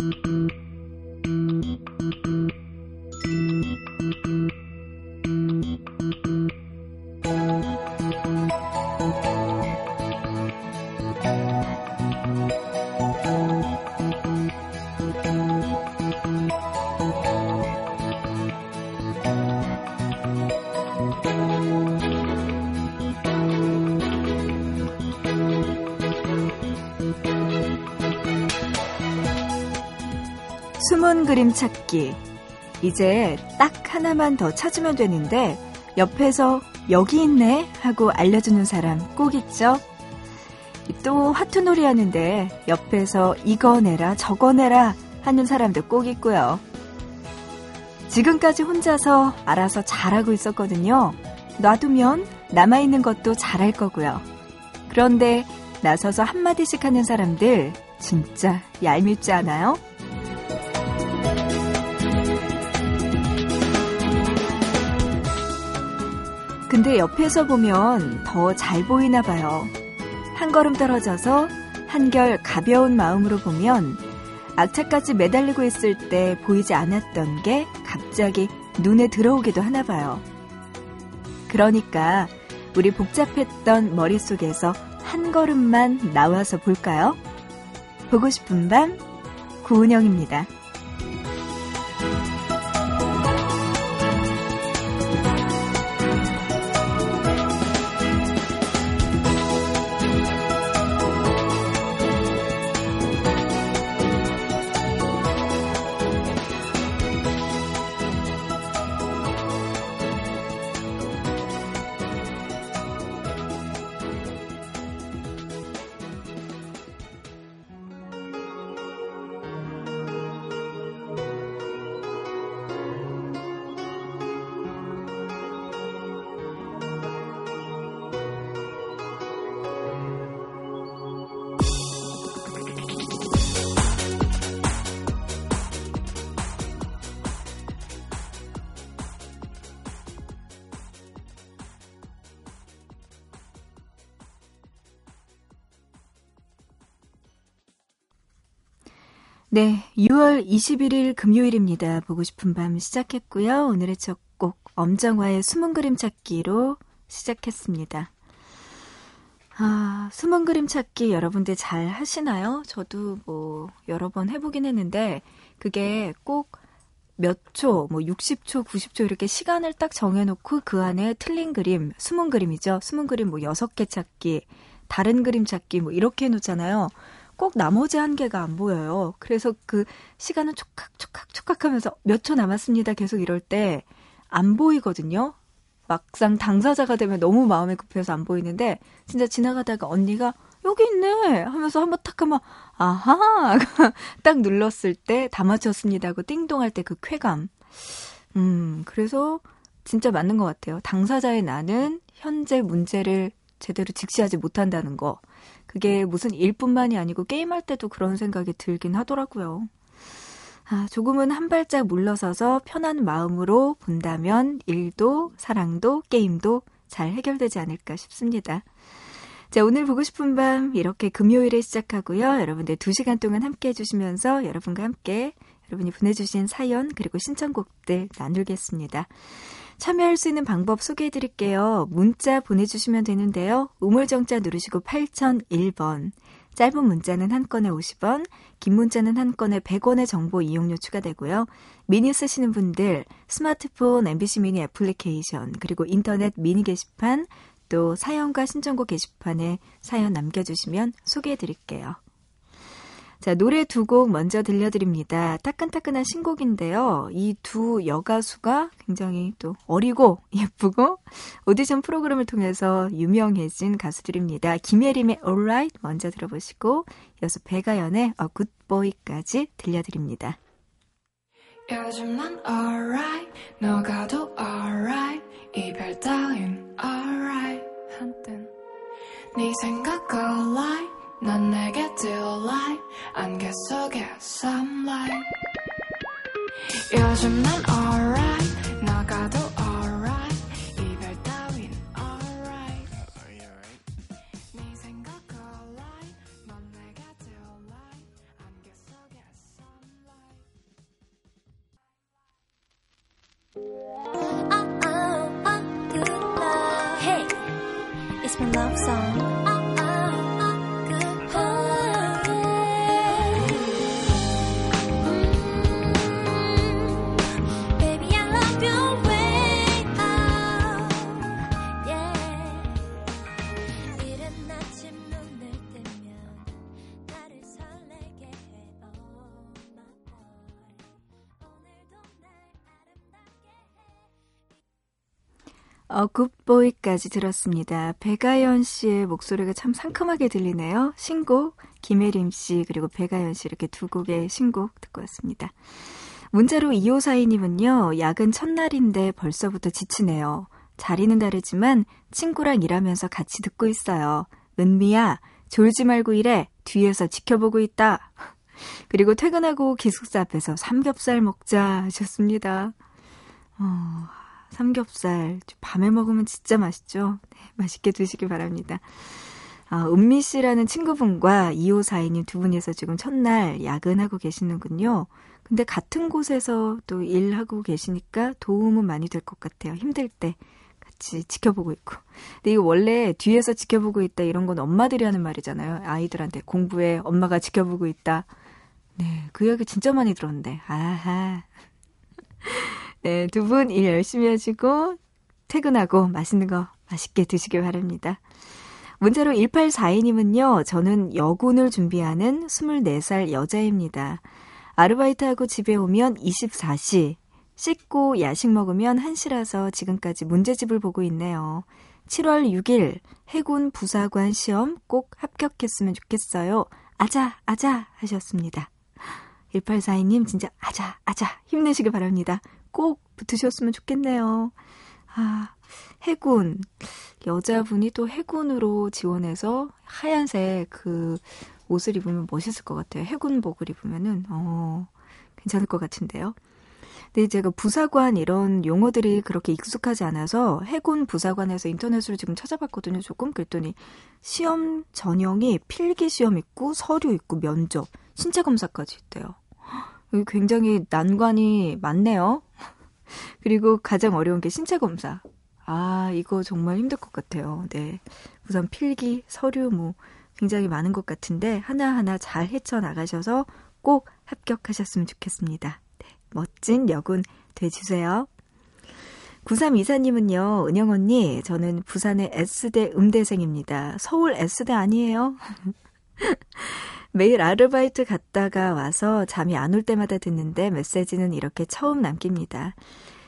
숨은 그림 찾기. 이제 딱 하나만 더 찾으면 되는데 옆에서 여기 있네 하고 알려주는 사람 꼭 있죠? 또 하투놀이 하는데 옆에서 이거 내라 저거 내라 하는 사람도 꼭 있고요. 지금까지 혼자서 알아서 잘하고 있었거든요. 놔두면 남아있는 것도 잘할 거고요. 그런데 나서서 한마디씩 하는 사람들 진짜 얄밉지 않아요? 근데 옆에서 보면 더 잘 보이나 봐요. 한 걸음 떨어져서 한결 가벼운 마음으로 보면 악착같이 매달리고 있을 때 보이지 않았던 게 갑자기 눈에 들어오기도 하나 봐요. 그러니까 우리 복잡했던 머릿속에서 한 걸음만 나와서 볼까요? 보고 싶은 밤, 구은영입니다. 6월 21일 금요일입니다. 보고 싶은 밤 시작했고요. 오늘의 첫 곡 엄정화의 숨은 그림 찾기로 시작했습니다. 아, 숨은 그림 찾기 여러분들 잘 하시나요? 저도 뭐 여러 번 해보긴 했는데 그게 꼭 몇 초, 뭐 60초, 90초 이렇게 시간을 딱 정해놓고 그 안에 틀린 그림, 숨은 그림이죠. 숨은 그림 뭐 6개 찾기, 다른 그림 찾기 뭐 이렇게 해놓잖아요. 꼭 나머지 한 개가 안 보여요. 그래서 그 시간은 촉각 촉각 촉각 하면서 몇 초 남았습니다. 계속 이럴 때 안 보이거든요. 막상 당사자가 되면 너무 마음이 급해서 안 보이는데 진짜 지나가다가 언니가 여기 있네 하면서 한번 탁 하면 아하 딱 눌렀을 때 다 맞췄습니다 하고 띵동할 때 그 쾌감 음 그래서 진짜 맞는 것 같아요 당사자의 나는 현재 문제를 제대로 직시하지 못한다는 거 그게 무슨 일뿐만이 아니고 게임할 때도 그런 생각이 들긴 하더라고요. 아, 조금은 한 발짝 물러서서 편한 마음으로 본다면 일도 사랑도 게임도 잘 해결되지 않을까 싶습니다. 자, 오늘 보고 싶은 밤 이렇게 금요일에 시작하고요. 여러분들 2시간 동안 함께 해주시면서 여러분과 함께 여러분이 보내주신 사연 그리고 신청곡들 나누겠습니다. 참여할 수 있는 방법 소개해 드릴게요. 문자 보내주시면 되는데요. 우물정자 누르시고 8001번. 짧은 문자는 한 건에 50원, 긴 문자는 한 건에 100원의 정보 이용료 추가되고요. 미니 쓰시는 분들 스마트폰 MBC 미니 애플리케이션 그리고 인터넷 미니 게시판 또 사연과 신청곡 게시판에 사연 남겨주시면 소개해 드릴게요. 자, 노래 두 곡 먼저 들려드립니다. 따끈따끈한 신곡인데요. 이 두 여가수가 굉장히 또 어리고 예쁘고 오디션 프로그램을 통해서 유명해진 가수들입니다. 김예림의 Alright 먼저 들어보시고 여수 배가연의 A Good Boy까지 들려드립니다. 요즘 난 alright 너가 도 alright 이별 따윈 alright 한땐 네 생각 alright 넌 내게 delight 안개 속에 sunlight 요즘 난 alright 어, 굿보이까지 들었습니다. 배가연 씨의 목소리가 참 상큼하게 들리네요. 신곡, 김혜림 씨, 그리고 배가연 씨 이렇게 두 곡의 신곡 듣고 왔습니다. 문자로 2542님은요, 야근 첫날인데 벌써부터 지치네요. 자리는 다르지만 친구랑 일하면서 같이 듣고 있어요. 은미야, 졸지 말고 일해. 뒤에서 지켜보고 있다. 그리고 퇴근하고 기숙사 앞에서 삼겹살 먹자 하셨습니다. 어, 삼겹살 밤에 먹으면 진짜 맛있죠. 네, 맛있게 드시길 바랍니다. 아, 은미 씨라는 친구분과 2542님 두 분이서 지금 첫날 야근하고 계시는군요. 근데 같은 곳에서 또 일하고 계시니까 도움은 많이 될 것 같아요. 힘들 때 같이 지켜보고 있고. 근데 이거 원래 뒤에서 지켜보고 있다 이런 건 엄마들이 하는 말이잖아요. 아이들한테 공부에 엄마가 지켜보고 있다. 네, 그 이야기 진짜 많이 들었는데. 아하. 네, 두 분 일 열심히 하시고 퇴근하고 맛있는 거 맛있게 드시길 바랍니다. 문자로 1842님은요, 저는 여군을 준비하는 24살 여자입니다. 아르바이트하고 집에 오면 24시, 씻고 야식 먹으면 1시라서 지금까지 문제집을 보고 있네요. 7월 6일 해군 부사관 시험 꼭 합격했으면 좋겠어요. 아자, 아자 하셨습니다. 1842님 진짜 아자, 아자 힘내시길 바랍니다. 꼭 붙으셨으면 좋겠네요. 아, 해군. 여자분이 또 해군으로 지원해서 하얀색 그 옷을 입으면 멋있을 것 같아요. 해군복을 입으면은, 어, 괜찮을 것 같은데요. 근데 제가 부사관 이런 용어들이 그렇게 익숙하지 않아서 해군 부사관에서 인터넷으로 지금 찾아봤거든요. 조금 그랬더니 시험 전형이 필기 시험 있고 서류 있고 면접, 신체 검사까지 있대요. 굉장히 난관이 많네요. 그리고 가장 어려운 게 신체 검사. 아, 이거 정말 힘들 것 같아요. 네. 우선 필기, 서류 뭐 굉장히 많은 것 같은데 하나하나 잘 헤쳐나가셔서 꼭 합격하셨으면 좋겠습니다. 네. 멋진 여군 되주세요. 9324님은요, 은영 언니, 저는 부산의 S대 음대생입니다. 서울 S대 아니에요? 매일 아르바이트 갔다가 와서 잠이 안 올 때마다 듣는데 메시지는 이렇게 처음 남깁니다.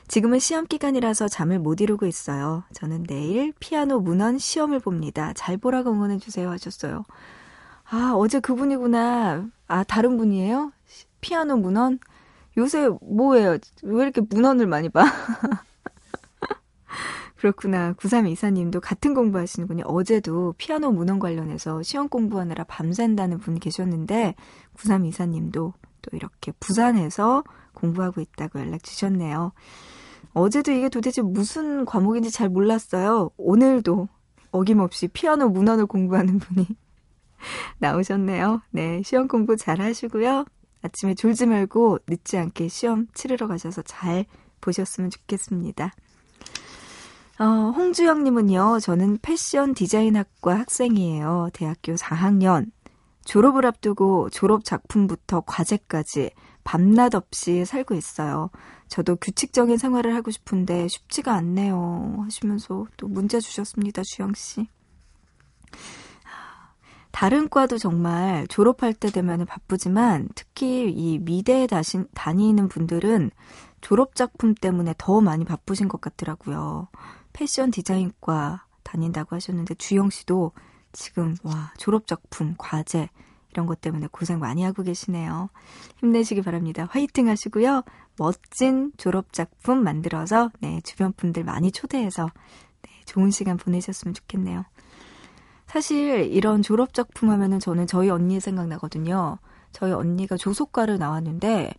지금은 시험 기간이라서 잠을 못 이루고 있어요. 저는 내일 피아노 문헌 시험을 봅니다. 잘 보라고 응원해 주세요 하셨어요. 아, 어제 그분이구나. 아, 다른 분이에요? 피아노 문헌? 요새 뭐예요? 왜 이렇게 문헌을 많이 봐? 그렇구나. 9324님도 같은 공부 하시는군요. 어제도 피아노 문헌 관련해서 시험 공부하느라 밤샌다는 분 계셨는데, 9324님도 또 이렇게 부산에서 공부하고 있다고 연락 주셨네요. 어제도 이게 도대체 무슨 과목인지 잘 몰랐어요. 오늘도 어김없이 피아노 문헌을 공부하는 분이 나오셨네요. 네, 시험 공부 잘 하시고요. 아침에 졸지 말고 늦지 않게 시험 치르러 가셔서 잘 보셨으면 좋겠습니다. 어, 홍주영님은요, 저는 패션 디자인학과 학생이에요. 대학교 4학년. 졸업을 앞두고 졸업 작품부터 과제까지 밤낮 없이 살고 있어요. 저도 규칙적인 생활을 하고 싶은데 쉽지가 않네요. 하시면서 또 문자 주셨습니다, 주영씨. 다른 과도 정말 졸업할 때 되면 바쁘지만 특히 이 미대에 다시, 다니는 분들은 졸업 작품 때문에 더 많이 바쁘신 것 같더라고요. 패션 디자인과 다닌다고 하셨는데 주영 씨도 지금 와 졸업 작품 과제 이런 것 때문에 고생 많이 하고 계시네요. 힘내시기 바랍니다. 화이팅 하시고요. 멋진 졸업 작품 만들어서 네, 주변 분들 많이 초대해서 네, 좋은 시간 보내셨으면 좋겠네요. 사실 이런 졸업 작품 하면은 저는 저희 언니 생각나거든요. 저희 언니가 조속과를 나왔는데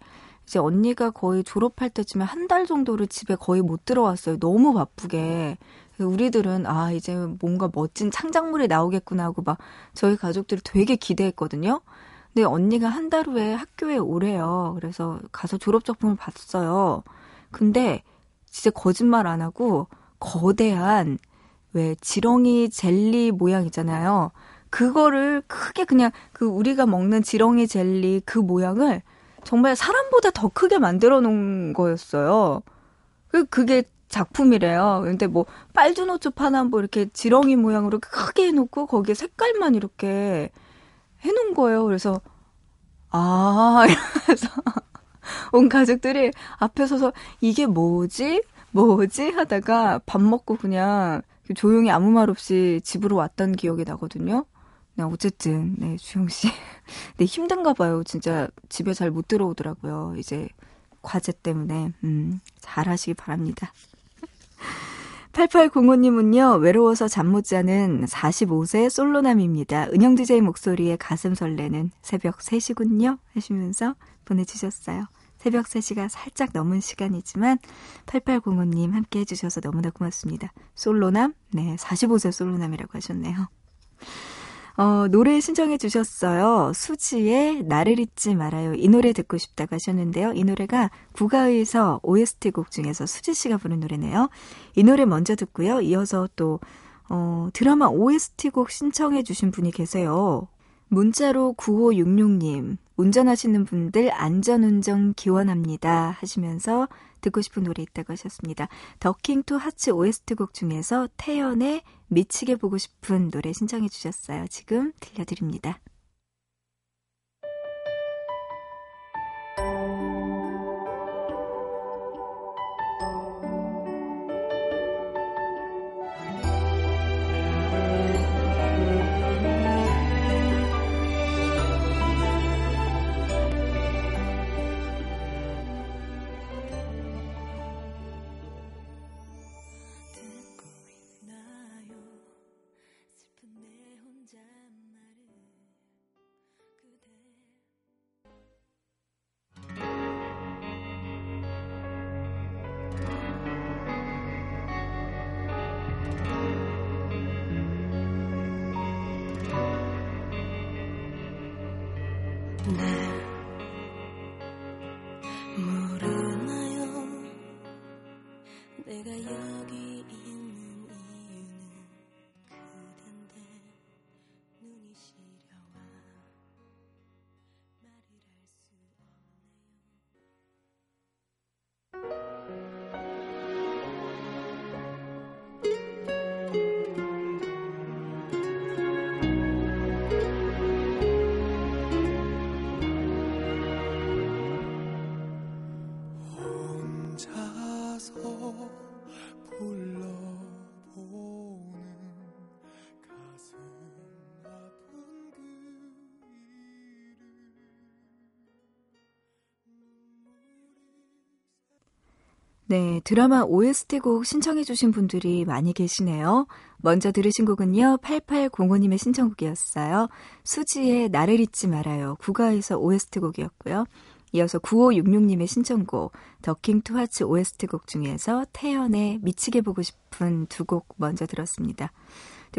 이제 언니가 거의 졸업할 때쯤에 한 달 정도를 집에 거의 못 들어왔어요. 너무 바쁘게. 우리들은 아 이제 뭔가 멋진 창작물이 나오겠구나 하고 막 저희 가족들이 되게 기대했거든요. 근데 언니가 한 달 후에 학교에 오래요. 그래서 가서 졸업 작품을 봤어요. 근데 진짜 거짓말 안 하고 거대한 왜 지렁이 젤리 모양 있잖아요. 그거를 크게 그냥 그 우리가 먹는 지렁이 젤리 그 모양을 정말 사람보다 더 크게 만들어 놓은 거였어요. 그, 그게 작품이래요. 근데 뭐, 빨주 노초 파나 뭐 이렇게 지렁이 모양으로 크게 해놓고 거기에 색깔만 이렇게 해놓은 거예요. 그래서, 아, 이러면서 온 가족들이 앞에 서서 이게 뭐지? 뭐지? 하다가 밥 먹고 그냥 조용히 아무 말 없이 집으로 왔던 기억이 나거든요. 네, 어쨌든, 네, 주영 씨. 네, 힘든가 봐요. 진짜 집에 잘 못 들어오더라고요. 이제 과제 때문에. 음, 잘 하시기 바랍니다. 8805님은요, 외로워서 잠 못 자는 45세 솔로남입니다. 은영 DJ 목소리에 가슴 설레는 새벽 3시군요. 하시면서 보내주셨어요. 새벽 3시가 살짝 넘은 시간이지만 8805님 함께 해주셔서 너무나 고맙습니다. 솔로남? 네, 45세 솔로남이라고 하셨네요. 어, 노래 신청해 주셨어요. 수지의 나를 잊지 말아요. 이 노래 듣고 싶다고 하셨는데요. 이 노래가 국가의서 OST 곡 중에서 수지 씨가 부른 노래네요. 이 노래 먼저 듣고요. 이어서 또 어, 드라마 OST 곡 신청해 주신 분이 계세요. 문자로 9566님, 운전하시는 분들 안전운전 기원합니다. 하시면서 듣고 싶은 노래 있다고 하셨습니다. 더킹 투 하츠 OST 곡 중에서 태연의 미치게 보고 싶은 노래 신청해 주셨어요. 지금 들려드립니다. 네, 드라마 OST 곡 신청해주신 분들이 많이 계시네요. 먼저 들으신 곡은요, 8805님의 신청곡이었어요. 수지의 나를 잊지 말아요. 국가에서 OST 곡이었고요. 이어서 9566님의 신청곡, 더킹 투하츠 OST 곡 중에서 태연의 미치게 보고 싶은 두 곡 먼저 들었습니다.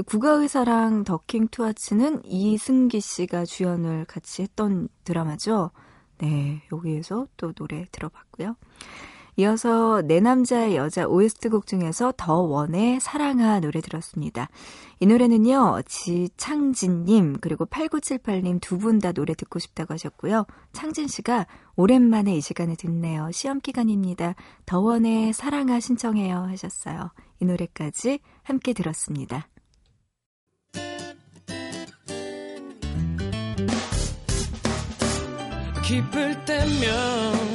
국가의사랑 더킹 투하츠는 이승기 씨가 주연을 같이 했던 드라마죠. 네, 여기에서 또 노래 들어봤고요. 이어서 내 남자의 여자 OST 곡 중에서 더 원의 사랑아 노래 들었습니다. 이 노래는요, 지창진님, 그리고 8978님 두 분 다 노래 듣고 싶다고 하셨고요. 창진 씨가 오랜만에 이 시간에 듣네요. 시험 기간입니다. 더 원의 사랑아 신청해요 하셨어요. 이 노래까지 함께 들었습니다. 기쁠 때면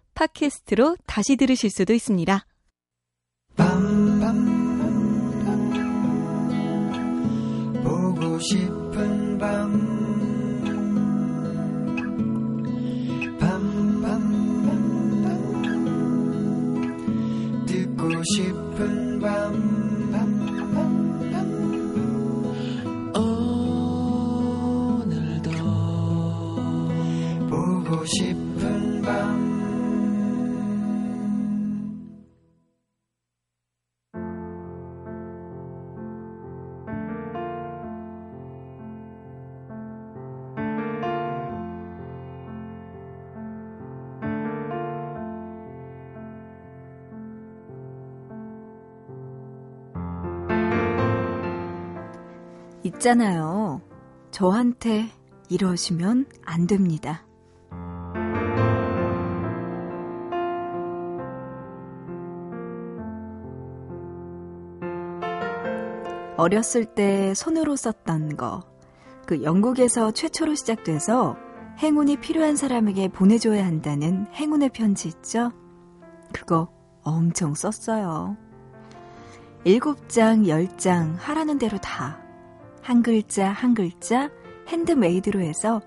팟캐스트로 다시 들으실 수도 있습니다. 보고 싶은 밤. 밤밤밤밤. 듣고 싶은 밤 싶은 밤 있잖아요. 저한테 이러시면 안 됩니다. 어렸을 때 손으로 썼던 거, 그 영국에서 최초로 시작돼서 행운이 필요한 사람에게 보내줘야 한다는 행운의 편지 있죠? 그거 엄청 썼어요. 일곱 장, 열 장 하라는 대로 다. 한 글자, 한 글자 핸드메이드로 해서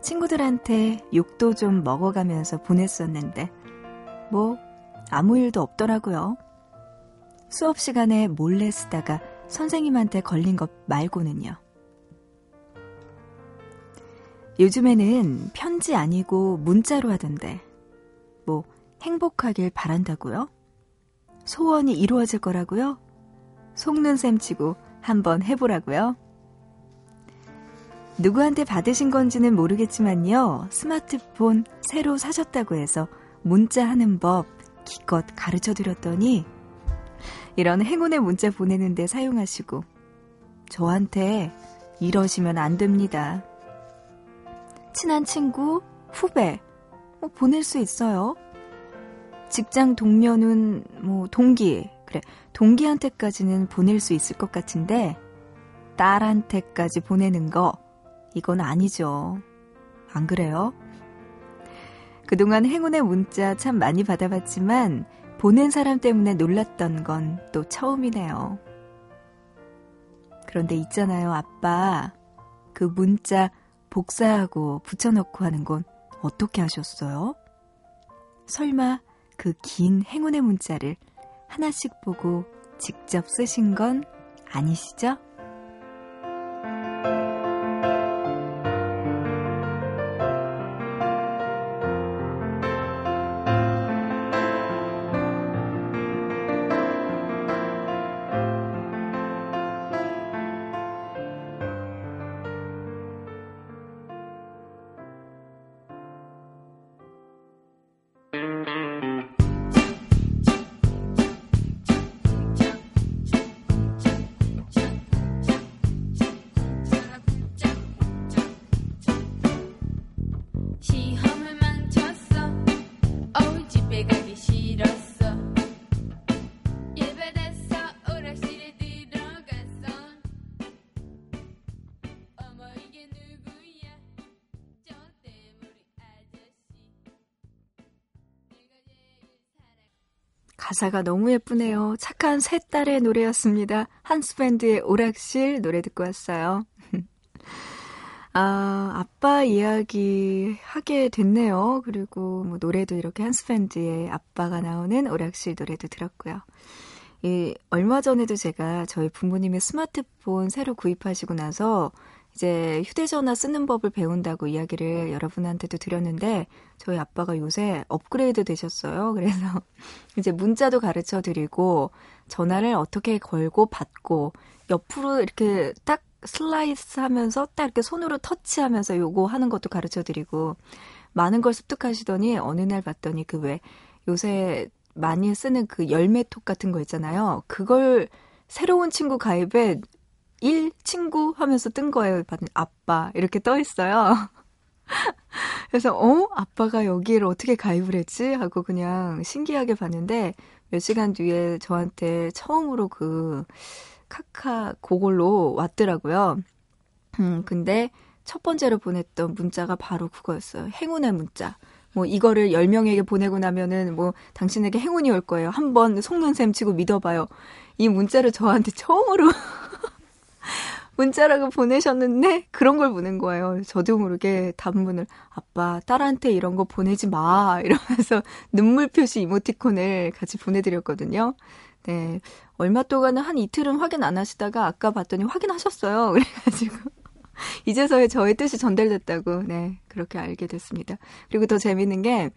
친구들한테 욕도 좀 먹어가면서 보냈었는데, 뭐, 아무 일도 없더라고요. 수업 시간에 몰래 쓰다가 선생님한테 걸린 것 말고는요. 요즘에는 편지 아니고 문자로 하던데, 뭐, 행복하길 바란다고요? 소원이 이루어질 거라고요? 속는 셈 치고 한번 해보라고요? 누구한테 받으신 건지는 모르겠지만요. 스마트폰 새로 사셨다고 해서 문자 하는 법 기껏 가르쳐 드렸더니 이런 행운의 문자 보내는데 사용하시고 저한테 이러시면 안 됩니다. 친한 친구, 후배, 뭐 보낼 수 있어요. 직장 동료는 뭐 동기, 그래, 동기한테까지는 보낼 수 있을 것 같은데 딸한테까지 보내는 거 이건 아니죠. 안 그래요? 그동안 행운의 문자 참 많이 받아봤지만 보낸 사람 때문에 놀랐던 건 또 처음이네요. 그런데 있잖아요, 아빠. 그 문자 복사하고 붙여넣고 하는 건 어떻게 하셨어요? 설마 그 긴 행운의 문자를 하나씩 보고 직접 쓰신 건 아니시죠? 가사가 너무 예쁘네요. 착한 새 딸의 노래였습니다. 한스밴드의 오락실 노래 듣고 왔어요. 아, 아빠 이야기 하게 됐네요. 그리고 뭐 노래도 이렇게 한스밴드의 아빠가 나오는 오락실 노래도 들었고요. 이, 얼마 전에도 제가 저희 부모님의 스마트폰 새로 구입하시고 나서 이제 휴대전화 쓰는 법을 배운다고 이야기를 여러분한테도 드렸는데 저희 아빠가 요새 업그레이드 되셨어요. 그래서 이제 문자도 가르쳐 드리고 전화를 어떻게 걸고 받고 옆으로 이렇게 딱 슬라이스 하면서 딱 이렇게 손으로 터치하면서 요거 하는 것도 가르쳐 드리고 많은 걸 습득하시더니 어느 날 봤더니 그 왜 요새 많이 쓰는 그 열매톡 같은 거 있잖아요. 그걸 새로운 친구 가입에 1 친구 하면서 뜬 거예요. 아빠 이렇게 떠 있어요. 그래서 어 아빠가 여기를 어떻게 가입을 했지 하고 그냥 신기하게 봤는데 몇 시간 뒤에 저한테 처음으로 그 카카 그걸로 왔더라고요. 음 근데 첫 번째로 보냈던 문자가 바로 그거였어요. 행운의 문자. 뭐 이거를 10명에게 보내고 나면은 뭐 당신에게 행운이 올 거예요. 한번 속는 셈 치고 믿어봐요. 이 문자를 저한테 처음으로 문자라고 보내셨는데 그런 걸 보낸 거예요. 저도 모르게 단문을 아빠 딸한테 이런 거 보내지 마 이러면서 눈물 표시 이모티콘을 같이 보내드렸거든요. 네 얼마 동안은 한 이틀은 확인 안 하시다가 아까 봤더니 확인하셨어요. 그래가지고 이제서야 저의 뜻이 전달됐다고 네 그렇게 알게 됐습니다. 그리고 더 재밌는 게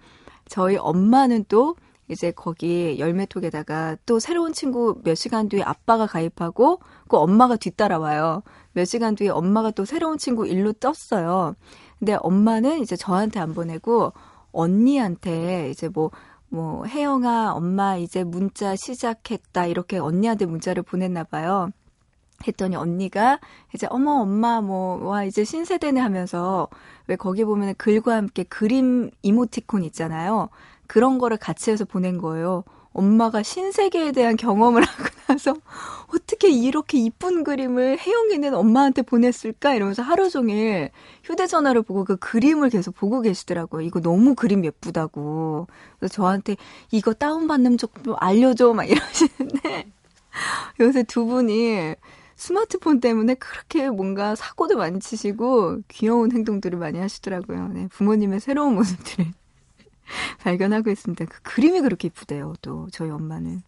저희 엄마는 또 이제 거기 열매톡에다가 또 새로운 친구 몇 시간 뒤에 아빠가 가입하고 그 엄마가 뒤따라와요. 몇 시간 뒤에 엄마가 또 새로운 친구 일로 떴어요. 근데 엄마는 이제 저한테 안 보내고 언니한테 이제 뭐, 뭐, 혜영아, 엄마 이제 문자 시작했다. 이렇게 언니한테 문자를 보냈나 봐요. 했더니 언니가 이제 어머 엄마 뭐 와 이제 신세대네 하면서 왜 거기 보면 글과 함께 그림 이모티콘 있잖아요. 그런 거를 같이 해서 보낸 거예요. 엄마가 신세계에 대한 경험을 하고 나서 어떻게 이렇게 이쁜 그림을 혜영이는 엄마한테 보냈을까 이러면서 하루 종일 휴대전화를 보고 그 그림을 계속 보고 계시더라고요. 이거 너무 그림 예쁘다고. 그래서 저한테 이거 다운받는 좀 알려줘 막 이러시는데 요새 두 분이 스마트폰 때문에 그렇게 뭔가 사고도 많이 치시고 귀여운 행동들을 많이 하시더라고요. 네, 부모님의 새로운 모습들을 발견하고 있습니다. 그 그림이 그렇게 이쁘대요. 또 저희 엄마는.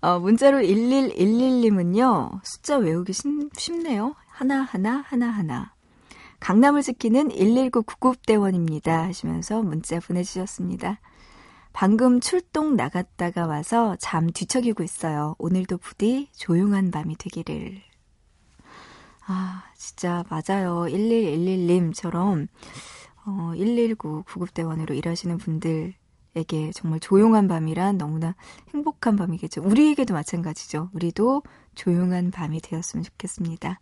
어, 문자로 1111님은요. 숫자 외우기 쉽네요. 하나하나 하나하나. 강남을 지키는 119 구급대원입니다. 하시면서 문자 보내주셨습니다. 방금 출동 나갔다가 와서 잠 뒤척이고 있어요. 오늘도 부디 조용한 밤이 되기를. 아, 진짜 맞아요. 1111님처럼 어, 119 구급대원으로 일하시는 분들에게 정말 조용한 밤이란 너무나 행복한 밤이겠죠. 우리에게도 마찬가지죠. 우리도 조용한 밤이 되었으면 좋겠습니다.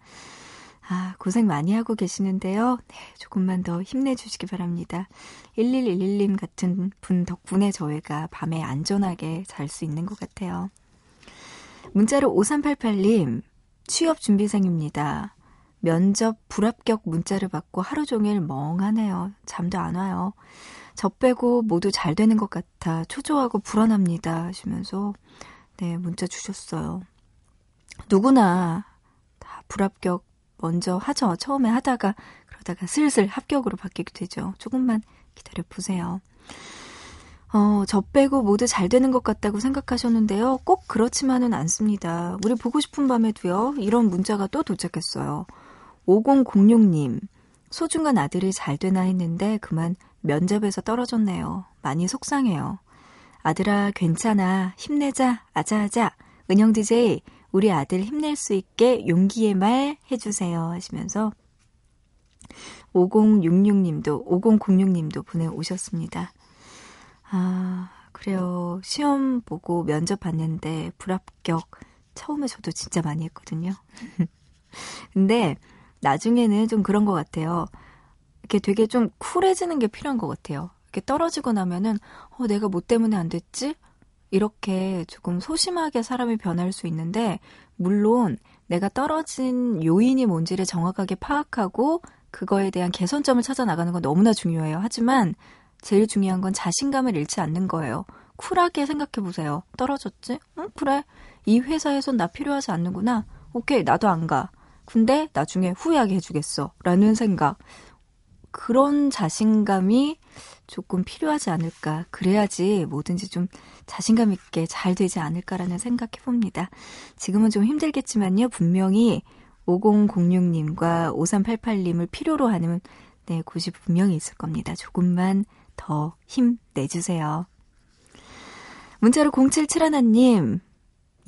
아, 고생 많이 하고 계시는데요. 네, 조금만 더 힘내주시기 바랍니다. 1111님 같은 분 덕분에 저희가 밤에 안전하게 잘 수 있는 것 같아요. 문자로 5388님, 취업 준비생입니다. 면접 불합격 문자를 받고 하루 종일 멍하네요. 잠도 안 와요. 저 빼고 모두 잘 되는 것 같아 초조하고 불안합니다. 하시면서 네, 문자 주셨어요. 누구나 다 불합격 먼저 하죠. 처음에 하다가 그러다가 슬슬 합격으로 바뀌게 되죠. 조금만 기다려 보세요. 어, 저 빼고 모두 잘 되는 것 같다고 생각하셨는데요. 꼭 그렇지만은 않습니다. 우리 보고 싶은 밤에도요. 이런 문자가 또 도착했어요. 5006님. 소중한 아들이 잘 되나 했는데 그만 면접에서 떨어졌네요. 많이 속상해요. 아들아, 괜찮아. 힘내자. 아자아자. 은영 DJ, 우리 아들 힘낼 수 있게 용기의 말 해주세요 하시면서 5066님도 5006님도 보내오셨습니다. 아 그래요. 시험 보고 면접 봤는데 불합격 처음에 저도 진짜 많이 했거든요. 근데 나중에는 좀 그런 것 같아요. 이렇게 되게 좀 쿨해지는 게 필요한 것 같아요. 이렇게 떨어지고 나면은 어 내가 뭐 때문에 안 됐지? 이렇게 조금 소심하게 사람이 변할 수 있는데, 물론 내가 떨어진 요인이 뭔지를 정확하게 파악하고 그거에 대한 개선점을 찾아 나가는 건 너무나 중요해요. 하지만 제일 중요한 건 자신감을 잃지 않는 거예요. 쿨하게 생각해 보세요. 떨어졌지? 응, 그래. 이 회사에선 나 필요하지 않는구나. 오케이, 나도 안 가. 근데 나중에 후회하게 해주겠어. 라는 생각. 그런 자신감이 조금 필요하지 않을까. 그래야지 뭐든지 좀 자신감 있게 잘 되지 않을까라는 생각해 봅니다. 지금은 좀 힘들겠지만요. 분명히 5006님과 5388님을 필요로 하는 네, 곳이 분명히 있을 겁니다. 조금만 더 힘 내주세요. 문자로 077하나님,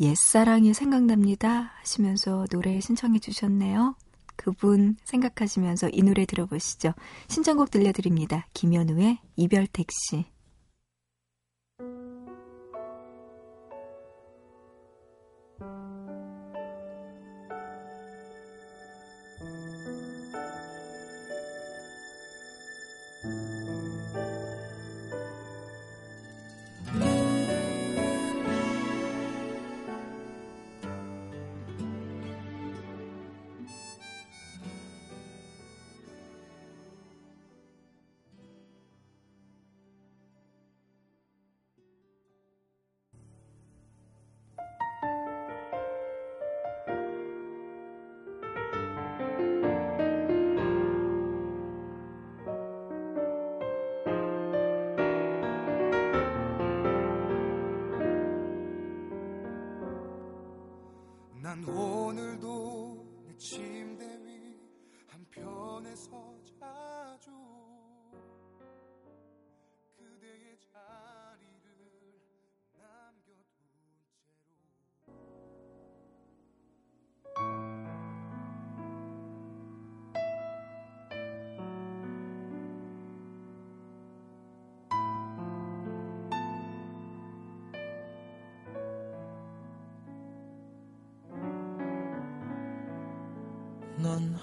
옛사랑이 생각납니다. 하시면서 노래 신청해 주셨네요. 그분 생각하시면서 이 노래 들어보시죠. 신청곡 들려드립니다. 김현우의 이별 택시. 난 오늘도 내 침대 위 한편에 서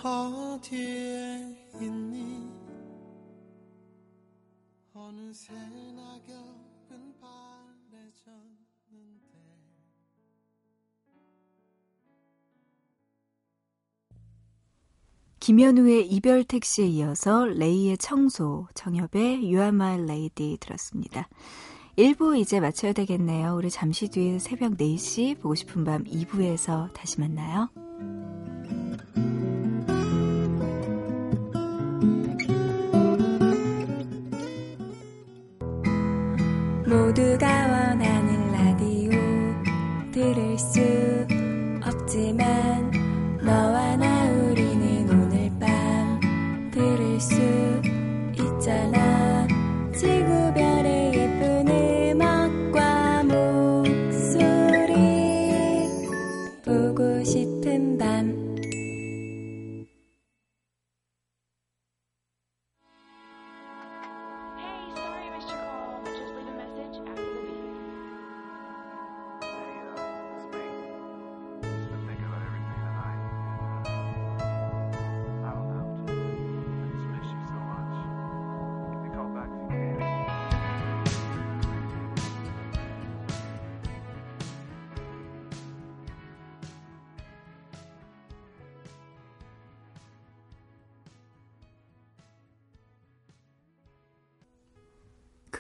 어디에 있니 어느새 낙엽은 바래졌는데 김현우의 이별 택시에 이어서 레이의 청소, 정엽의 You Are My Lady 들었습니다. 1부 이제 마쳐야 되겠네요. 우리 잠시 뒤에 새벽 4시 보고 싶은 밤 2부에서 다시 만나요. 모두가 원하는 라디오 들을 수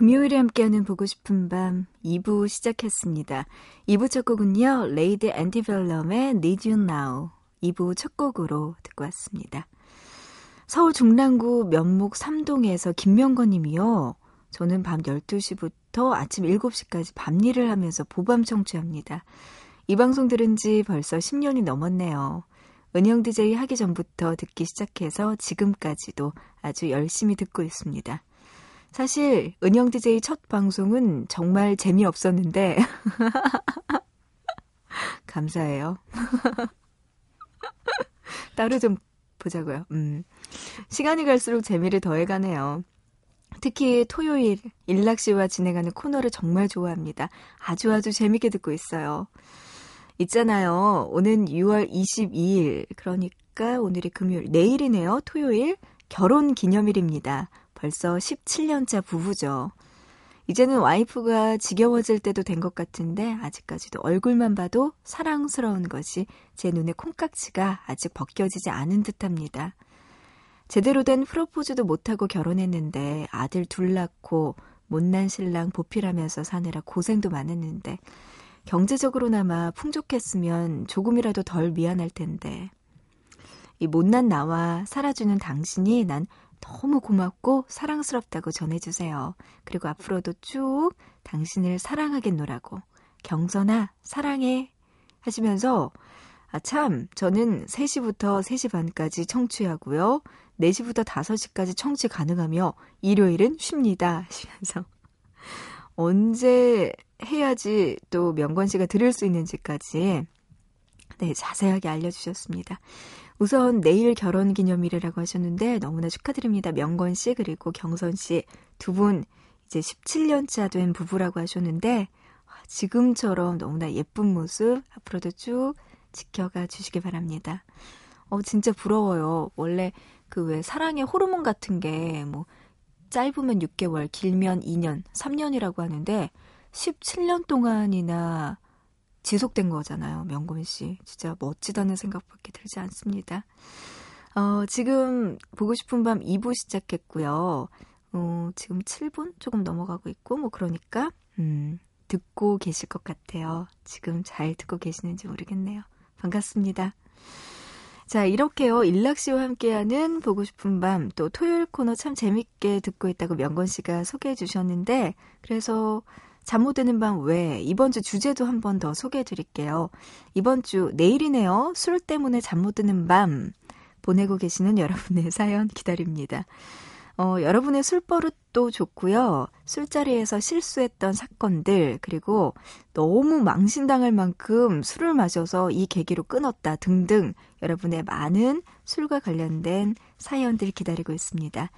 금요일에 함께하는 보고 싶은 밤 2부 시작했습니다. 2부 첫 곡은요. Lady Antebellum의 Need You Now 2부 첫 곡으로 듣고 왔습니다. 서울 중랑구 면목 3동에서 김명건 님이요. 저는 밤 12시부터 아침 7시까지 밤일을 하면서 보밤 청취합니다. 이 방송 들은 지 벌써 10년이 넘었네요. 은영 DJ 하기 전부터 듣기 시작해서 지금까지도 아주 열심히 듣고 있습니다. 사실 은영 DJ 첫 방송은 정말 재미없었는데 감사해요. 따로 좀 보자고요. 음. 시간이 갈수록 재미를 더해가네요. 특히 토요일 일락 씨와 진행하는 코너를 정말 좋아합니다. 아주 아주 재밌게 듣고 있어요. 있잖아요. 오는 6월 22일 그러니까 오늘이 금요일 내일이네요. 토요일 결혼 기념일입니다. 벌써 17년차 부부죠. 이제는 와이프가 지겨워질 때도 된 것 같은데 아직까지도 얼굴만 봐도 사랑스러운 것이 제 눈에 콩깍지가 아직 벗겨지지 않은 듯합니다. 제대로 된 프로포즈도 못하고 결혼했는데 아들 둘 낳고 못난 신랑 보필하면서 사느라 고생도 많았는데 경제적으로나마 풍족했으면 조금이라도 덜 미안할 텐데 이 못난 나와 살아주는 당신이 난 너무 고맙고 사랑스럽다고 전해주세요. 그리고 앞으로도 쭉 당신을 사랑하겠노라고. 경선아, 사랑해. 하시면서, 아, 참, 저는 3시부터 3시 반까지 청취하고요. 4시부터 5시까지 청취 가능하며, 일요일은 쉽니다. 하시면서. 언제 해야지 또 명건 씨가 들을 수 있는지까지, 네, 자세하게 알려주셨습니다. 우선 내일 결혼 기념일이라고 하셨는데 너무나 축하드립니다. 명건 씨 그리고 경선 씨 두 분 이제 17년차 된 부부라고 하셨는데 지금처럼 너무나 예쁜 모습 앞으로도 쭉 지켜가 주시기 바랍니다. 어 진짜 부러워요. 원래 그 왜 사랑의 호르몬 같은 게 뭐 짧으면 6개월, 길면 2년, 3년이라고 하는데 17년 동안이나 지속된 거잖아요. 명곤 씨. 진짜 멋지다는 생각밖에 들지 않습니다. 어, 지금 보고 싶은 밤 2부 시작했고요. 어, 지금 7분 조금 넘어가고 있고, 뭐, 그러니까, 음, 듣고 계실 것 같아요. 지금 잘 듣고 계시는지 모르겠네요. 반갑습니다. 자, 이렇게요. 일락 씨와 함께하는 보고 싶은 밤, 또 토요일 코너 참 재밌게 듣고 있다고 명건 씨가 소개해 주셨는데, 그래서 잠 못 드는 밤외 이번 주 주제도 한 번 더 소개해 드릴게요. 이번 주 내일이네요. 술 때문에 잠 못 드는 밤 보내고 계시는 여러분의 사연 기다립니다. 어, 여러분의 술버릇도 좋고요. 술자리에서 실수했던 사건들, 그리고 너무 망신당할 만큼 술을 마셔서 이 계기로 끊었다 등등 여러분의 많은 술과 관련된 사연들 기다리고 있습니다.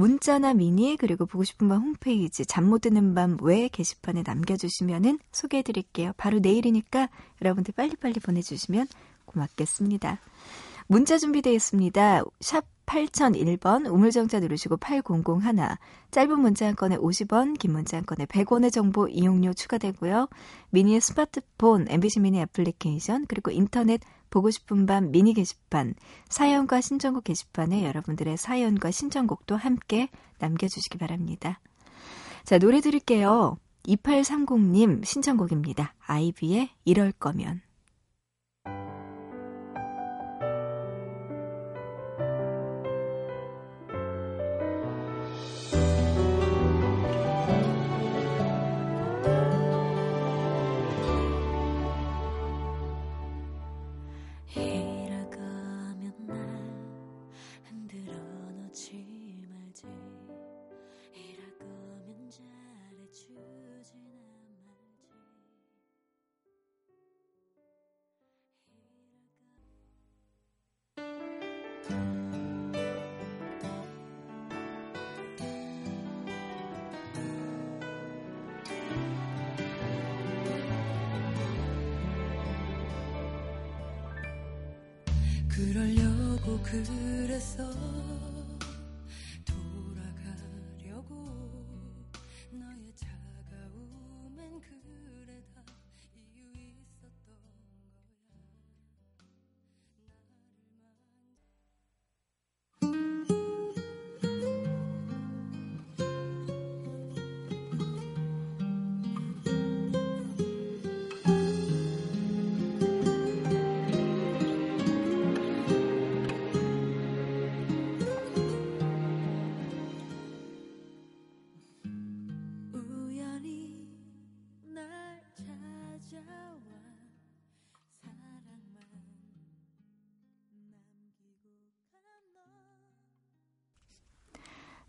문자나 미니 그리고 보고 싶은 밤 홈페이지 잠 못 드는 밤 외 게시판에 남겨주시면은 소개해드릴게요. 바로 내일이니까 여러분들 빨리빨리 보내주시면 고맙겠습니다. 문자 준비되어 있습니다. 샵 8001번 우물정자 누르시고 8001 짧은 문자 한 건에 50원 긴 문자 한 건에 100원의 정보 이용료 추가되고요. 미니의 스마트폰 MBC 미니 애플리케이션 그리고 인터넷 보고 싶은 밤 미니 게시판 사연과 신청곡 게시판에 여러분들의 사연과 신청곡도 함께 남겨주시기 바랍니다. 자 노래 들을게요. 2830님 신청곡입니다. 아이비의 이럴 거면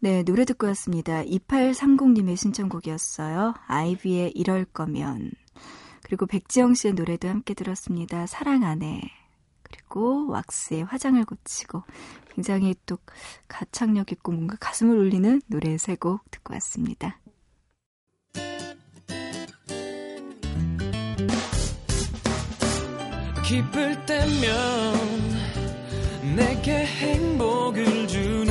네, 노래 듣고 왔습니다. 2830님의 신청곡이었어요. 아이비의 이럴 거면. 그리고 백지영 씨의 노래도 함께 들었습니다. 사랑 안에. 그리고 왁스의 화장을 고치고. 굉장히 또 가창력 있고 뭔가 가슴을 울리는 노래 세 곡 듣고 왔습니다. 기쁠 때면 내게 행복을 주는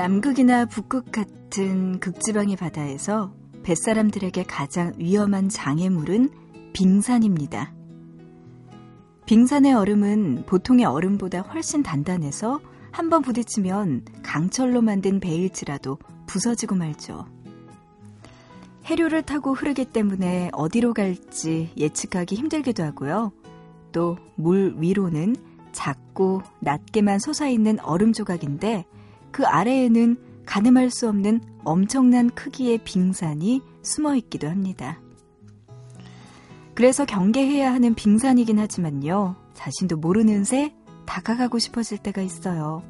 남극이나 북극 같은 극지방의 바다에서 뱃사람들에게 가장 위험한 장애물은 빙산입니다. 빙산의 얼음은 보통의 얼음보다 훨씬 단단해서 한번 부딪히면 강철로 만든 베일지라도 부서지고 말죠. 해류를 타고 흐르기 때문에 어디로 갈지 예측하기 힘들기도 하고요. 또 물 위로는 작고 낮게만 솟아있는 얼음 조각인데 그 아래에는 가늠할 수 없는 엄청난 크기의 빙산이 숨어 있기도 합니다. 그래서 경계해야 하는 빙산이긴 하지만요. 자신도 모르는 새 다가가고 싶어질 때가 있어요.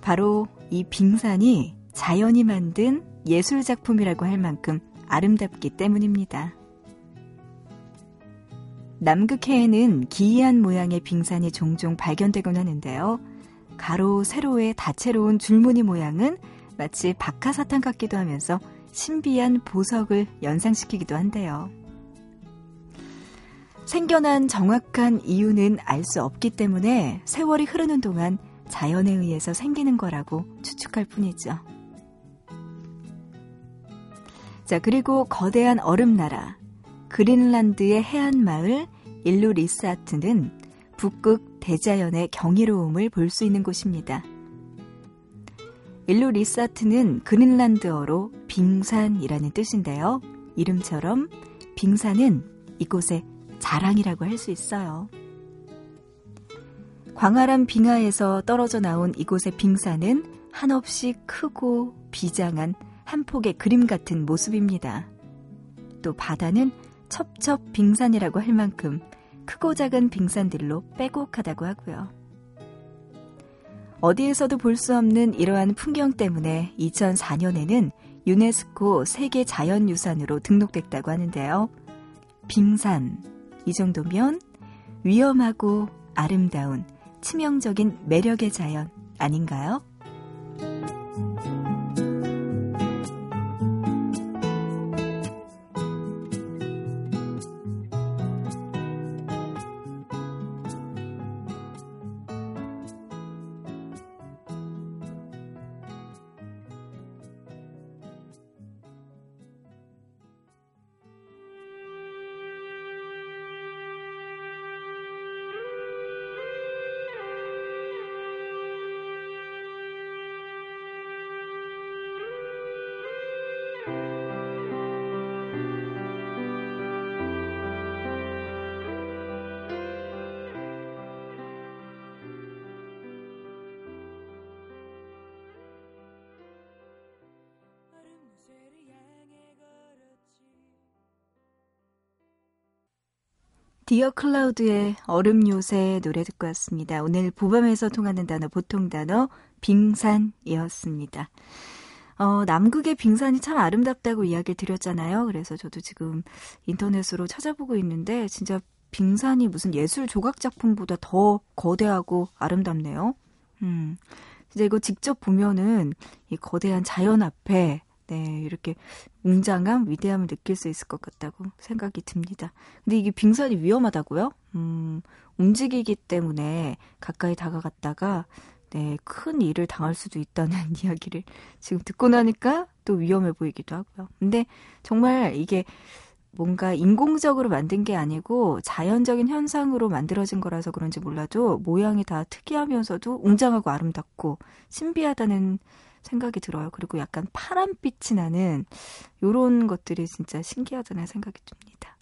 바로 이 빙산이 자연이 만든 예술작품이라고 할 만큼 아름답기 때문입니다. 남극해에는 기이한 모양의 빙산이 종종 발견되곤 하는데요. 가로, 세로의 다채로운 줄무늬 모양은 마치 박하사탕 같기도 하면서 신비한 보석을 연상시키기도 한데요. 생겨난 정확한 이유는 알 수 없기 때문에 세월이 흐르는 동안 자연에 의해서 생기는 거라고 추측할 뿐이죠. 자, 그리고 거대한 얼음나라, 그린란드의 해안마을 일루리스아트는 북극 대자연의 경이로움을 볼 수 있는 곳입니다. 일루리스아트는 그린란드어로 빙산이라는 뜻인데요. 이름처럼 빙산은 이곳의 자랑이라고 할 수 있어요. 광활한 빙하에서 떨어져 나온 이곳의 빙산은 한없이 크고 비장한 한 폭의 그림 같은 모습입니다. 또 바다는 첩첩 빙산이라고 할 만큼 크고 작은 빙산들로 빼곡하다고 하고요. 어디에서도 볼 수 없는 이러한 풍경 때문에 2004년에는 유네스코 세계 자연유산으로 등록됐다고 하는데요. 빙산. 이 정도면 위험하고 아름다운 치명적인 매력의 자연 아닌가요? 디어 클라우드의 얼음 요새 노래 듣고 왔습니다. 오늘 보밤에서 통하는 단어 보통 단어 빙산이었습니다. 어, 남극의 빙산이 참 아름답다고 이야기를 드렸잖아요. 그래서 저도 지금 인터넷으로 찾아보고 있는데 진짜 빙산이 무슨 예술 조각 작품보다 더 거대하고 아름답네요. 음. 진짜 이거 직접 보면은 이 거대한 자연 앞에 네, 이렇게 웅장함, 위대함을 느낄 수 있을 것 같다고 생각이 듭니다. 근데 이게 빙산이 위험하다고요? 음, 움직이기 때문에 가까이 다가갔다가 네, 큰 일을 당할 수도 있다는 이야기를 지금 듣고 나니까 또 위험해 보이기도 하고요. 근데 정말 이게 뭔가 인공적으로 만든 게 아니고 자연적인 현상으로 만들어진 거라서 그런지 몰라도 모양이 다 특이하면서도 웅장하고 아름답고 신비하다는 생각이 들어요. 그리고 약간 파란빛이 나는 요런 것들이 진짜 신기하다는 생각이 듭니다.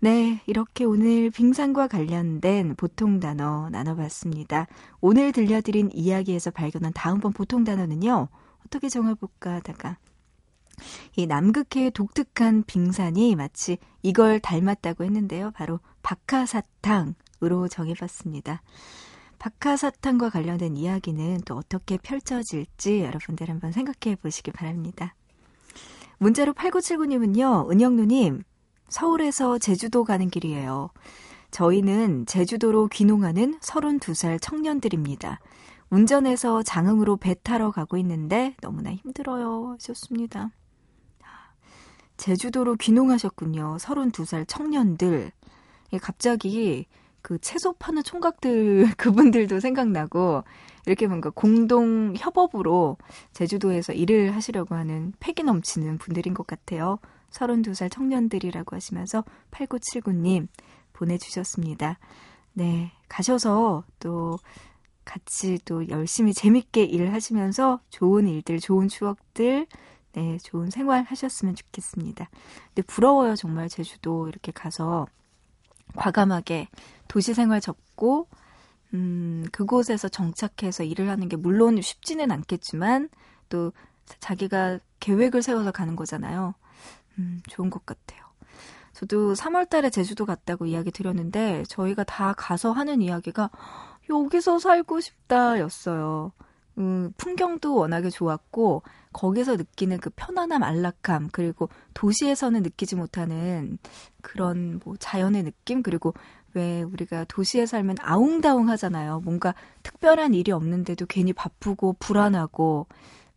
네, 이렇게 오늘 빙산과 관련된 보통 단어 나눠봤습니다. 오늘 들려드린 이야기에서 발견한 다음번 보통 단어는요, 어떻게 정해볼까 하다가, 이 남극해의 독특한 빙산이 마치 이걸 닮았다고 했는데요. 바로 박하사탕으로 정해봤습니다. 박하사탕과 관련된 이야기는 또 어떻게 펼쳐질지 여러분들 한번 생각해 보시기 바랍니다. 문자로 8979님은요, 은영누님, 서울에서 제주도 가는 길이에요. 저희는 제주도로 귀농하는 32살 청년들입니다. 운전해서 장흥으로 배 타러 가고 있는데 너무나 힘들어요. 하셨습니다. 제주도로 귀농하셨군요. 32살 청년들. 갑자기 그 채소 파는 총각들 그분들도 생각나고 이렇게 뭔가 공동 협업으로 제주도에서 일을 하시려고 하는 패기 넘치는 분들인 것 같아요. 32살 청년들이라고 하시면서 8979님 보내주셨습니다. 네, 가셔서 또 같이 또 열심히 재밌게 일을 하시면서 좋은 일들, 좋은 추억들, 네, 좋은 생활 하셨으면 좋겠습니다. 근데 부러워요, 정말 제주도 이렇게 가서 과감하게 도시 생활 접고 음, 그곳에서 정착해서 일을 하는 게 물론 쉽지는 않겠지만 또 자기가 계획을 세워서 가는 거잖아요. 음, 좋은 것 같아요. 저도 3월 달에 제주도 갔다고 이야기 드렸는데 저희가 다 가서 하는 이야기가 여기서 살고 싶다 였어요. 음, 풍경도 워낙에 좋았고 거기서 느끼는 그 편안함, 안락함 그리고 도시에서는 느끼지 못하는 그런 뭐 자연의 느낌 그리고 왜 우리가 도시에 살면 아웅다웅 하잖아요. 뭔가 특별한 일이 없는데도 괜히 바쁘고 불안하고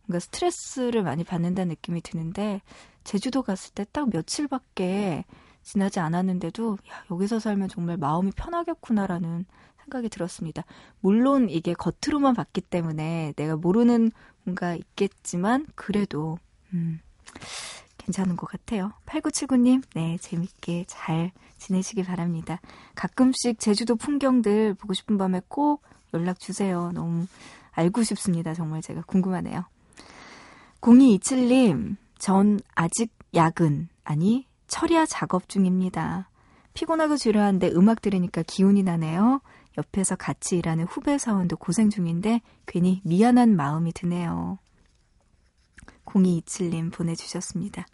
뭔가 스트레스를 많이 받는다는 느낌이 드는데 제주도 갔을 때 딱 며칠밖에 지나지 않았는데도 야, 여기서 살면 정말 마음이 편하겠구나라는 생각이 들었습니다. 물론 이게 겉으로만 봤기 때문에 내가 모르는 뭔가 있겠지만 그래도 음, 괜찮은 것 같아요. 8979님, 네, 재밌게 잘 지내시기 바랍니다. 가끔씩 제주도 풍경들 보고 싶은 밤에 꼭 연락 주세요. 너무 알고 싶습니다. 정말 제가 궁금하네요. 0227님, 전 아직 야근, 아니, 철야 작업 중입니다. 피곤하고 지루한데 음악 들으니까 기운이 나네요. 옆에서 같이 일하는 후배 사원도 고생 중인데 괜히 미안한 마음이 드네요. 0227님 보내주셨습니다.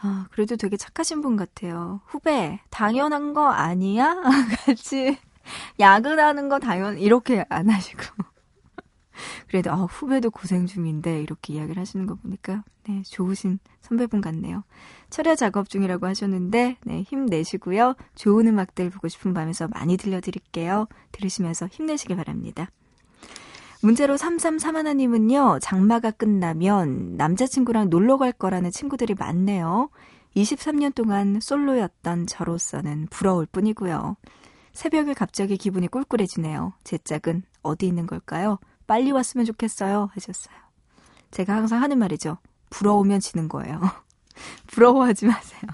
아, 그래도 되게 착하신 분 같아요. 후배, 당연한 거 아니야? 같이 야근하는 거 당연, 이렇게 안 하시고. 그래도, 아, 후배도 고생 중인데, 이렇게 이야기를 하시는 거 보니까, 네, 좋으신 선배분 같네요. 철야 작업 중이라고 하셨는데, 네, 힘내시고요. 좋은 음악들 보고 싶은 밤에서 많이 들려드릴게요. 들으시면서 힘내시기 바랍니다. 문제로 3331님은요, 장마가 끝나면 남자친구랑 놀러 갈 거라는 친구들이 많네요. 23년 동안 솔로였던 저로서는 부러울 뿐이고요. 새벽에 갑자기 기분이 꿀꿀해지네요. 제 짝은 어디 있는 걸까요? 빨리 왔으면 좋겠어요. 하셨어요. 제가 항상 하는 말이죠. 부러우면 지는 거예요. 부러워하지 마세요.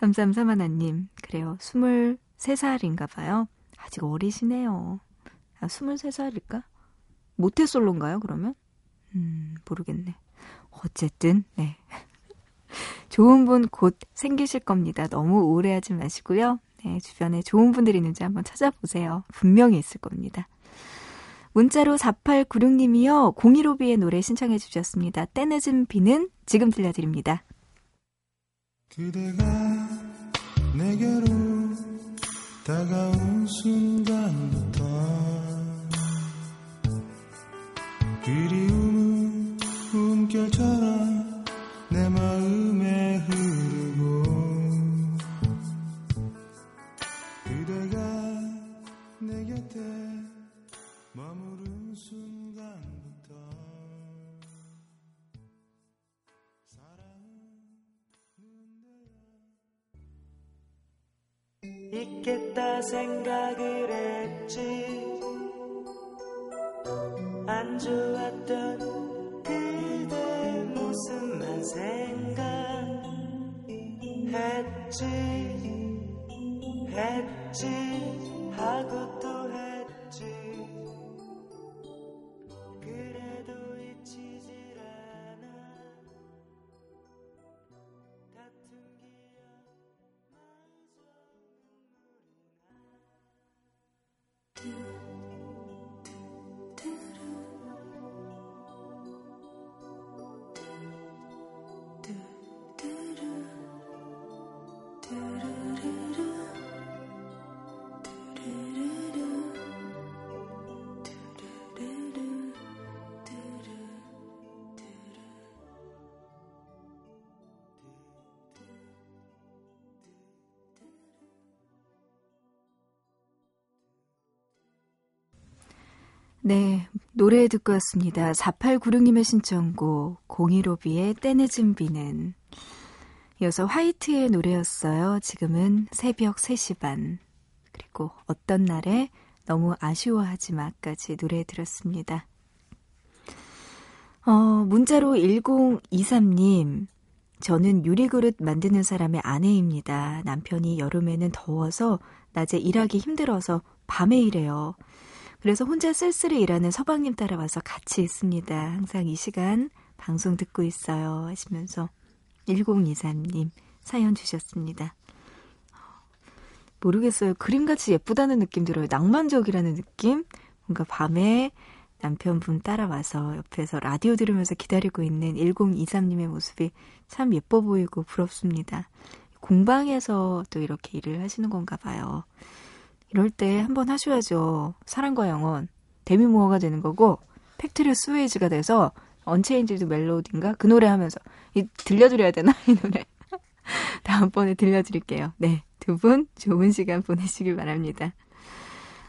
3331님, 그래요. 23살인가 봐요. 아직 어리시네요. 아, 23살일까? 모태솔로인가요, 그러면? 음, 모르겠네. 어쨌든, 네. 좋은 분 곧 생기실 겁니다. 너무 우울해하지 마시고요. 네, 주변에 좋은 분들이 있는지 한번 찾아보세요. 분명히 있을 겁니다. 문자로 4896님이요. 015B의 노래 신청해 주셨습니다. 때늦은 비는 지금 들려드립니다. 그대가 내게로 다가온 순간 그리움은 꿈결처럼 내 마음에 흐르고 그대가 내 곁에 머무른 순간부터 있겠다 생각을 했지 안 좋았던 그대 모습만 생각했지 했지 네, 노래 듣고 왔습니다. 4896님의 신청곡 015B의 때늦은 비는 이어서 화이트의 노래였어요. 지금은 새벽 3시 반 그리고 어떤 날에 너무 아쉬워하지 마까지 노래 들었습니다. 어, 문자로 1023님 저는 유리그릇 만드는 사람의 아내입니다. 남편이 여름에는 더워서 낮에 일하기 힘들어서 밤에 일해요. 그래서 혼자 쓸쓸히 일하는 서방님 따라와서 같이 있습니다. 항상 이 시간 방송 듣고 있어요. 하시면서 1023님 사연 주셨습니다. 모르겠어요. 그림같이 예쁘다는 느낌 들어요. 낭만적이라는 느낌? 뭔가 밤에 남편분 따라와서 옆에서 라디오 들으면서 기다리고 있는 1023님의 모습이 참 예뻐 보이고 부럽습니다. 공방에서 또 이렇게 일을 하시는 건가 봐요. 이럴 때 한번 하셔야죠. 사랑과 영혼. 데미 무어가 되는 거고, 패트릭 스웨이지가 돼서, Unchained Melody인가? 그 노래 하면서, 이, 들려드려야 되나? 이 노래. 다음번에 들려드릴게요. 네. 두 분 좋은 시간 보내시길 바랍니다.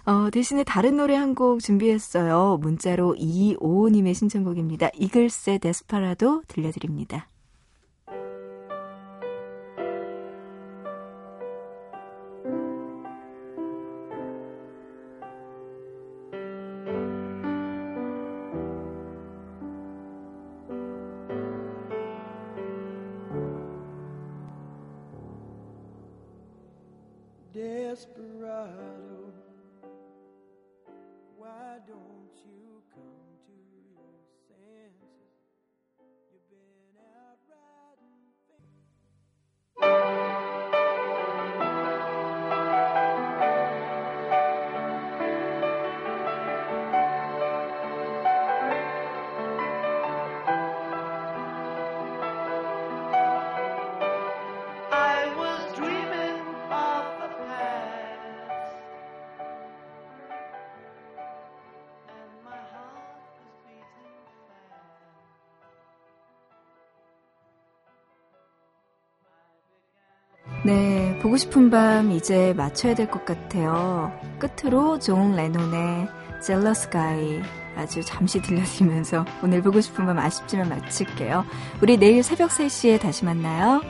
어, 대신에 다른 노래 한 곡 준비했어요. 문자로 2255님의 신청곡입니다. 이글스의 Desperado 들려드립니다. desperado. Why don't you? 네, 보고 싶은 밤 이제 맞춰야 될 것 같아요. 끝으로 존 레논의 Jealous Guy 아주 잠시 들려드리면서 오늘 보고 싶은 밤 아쉽지만 마칠게요. 우리 내일 새벽 3시에 다시 만나요.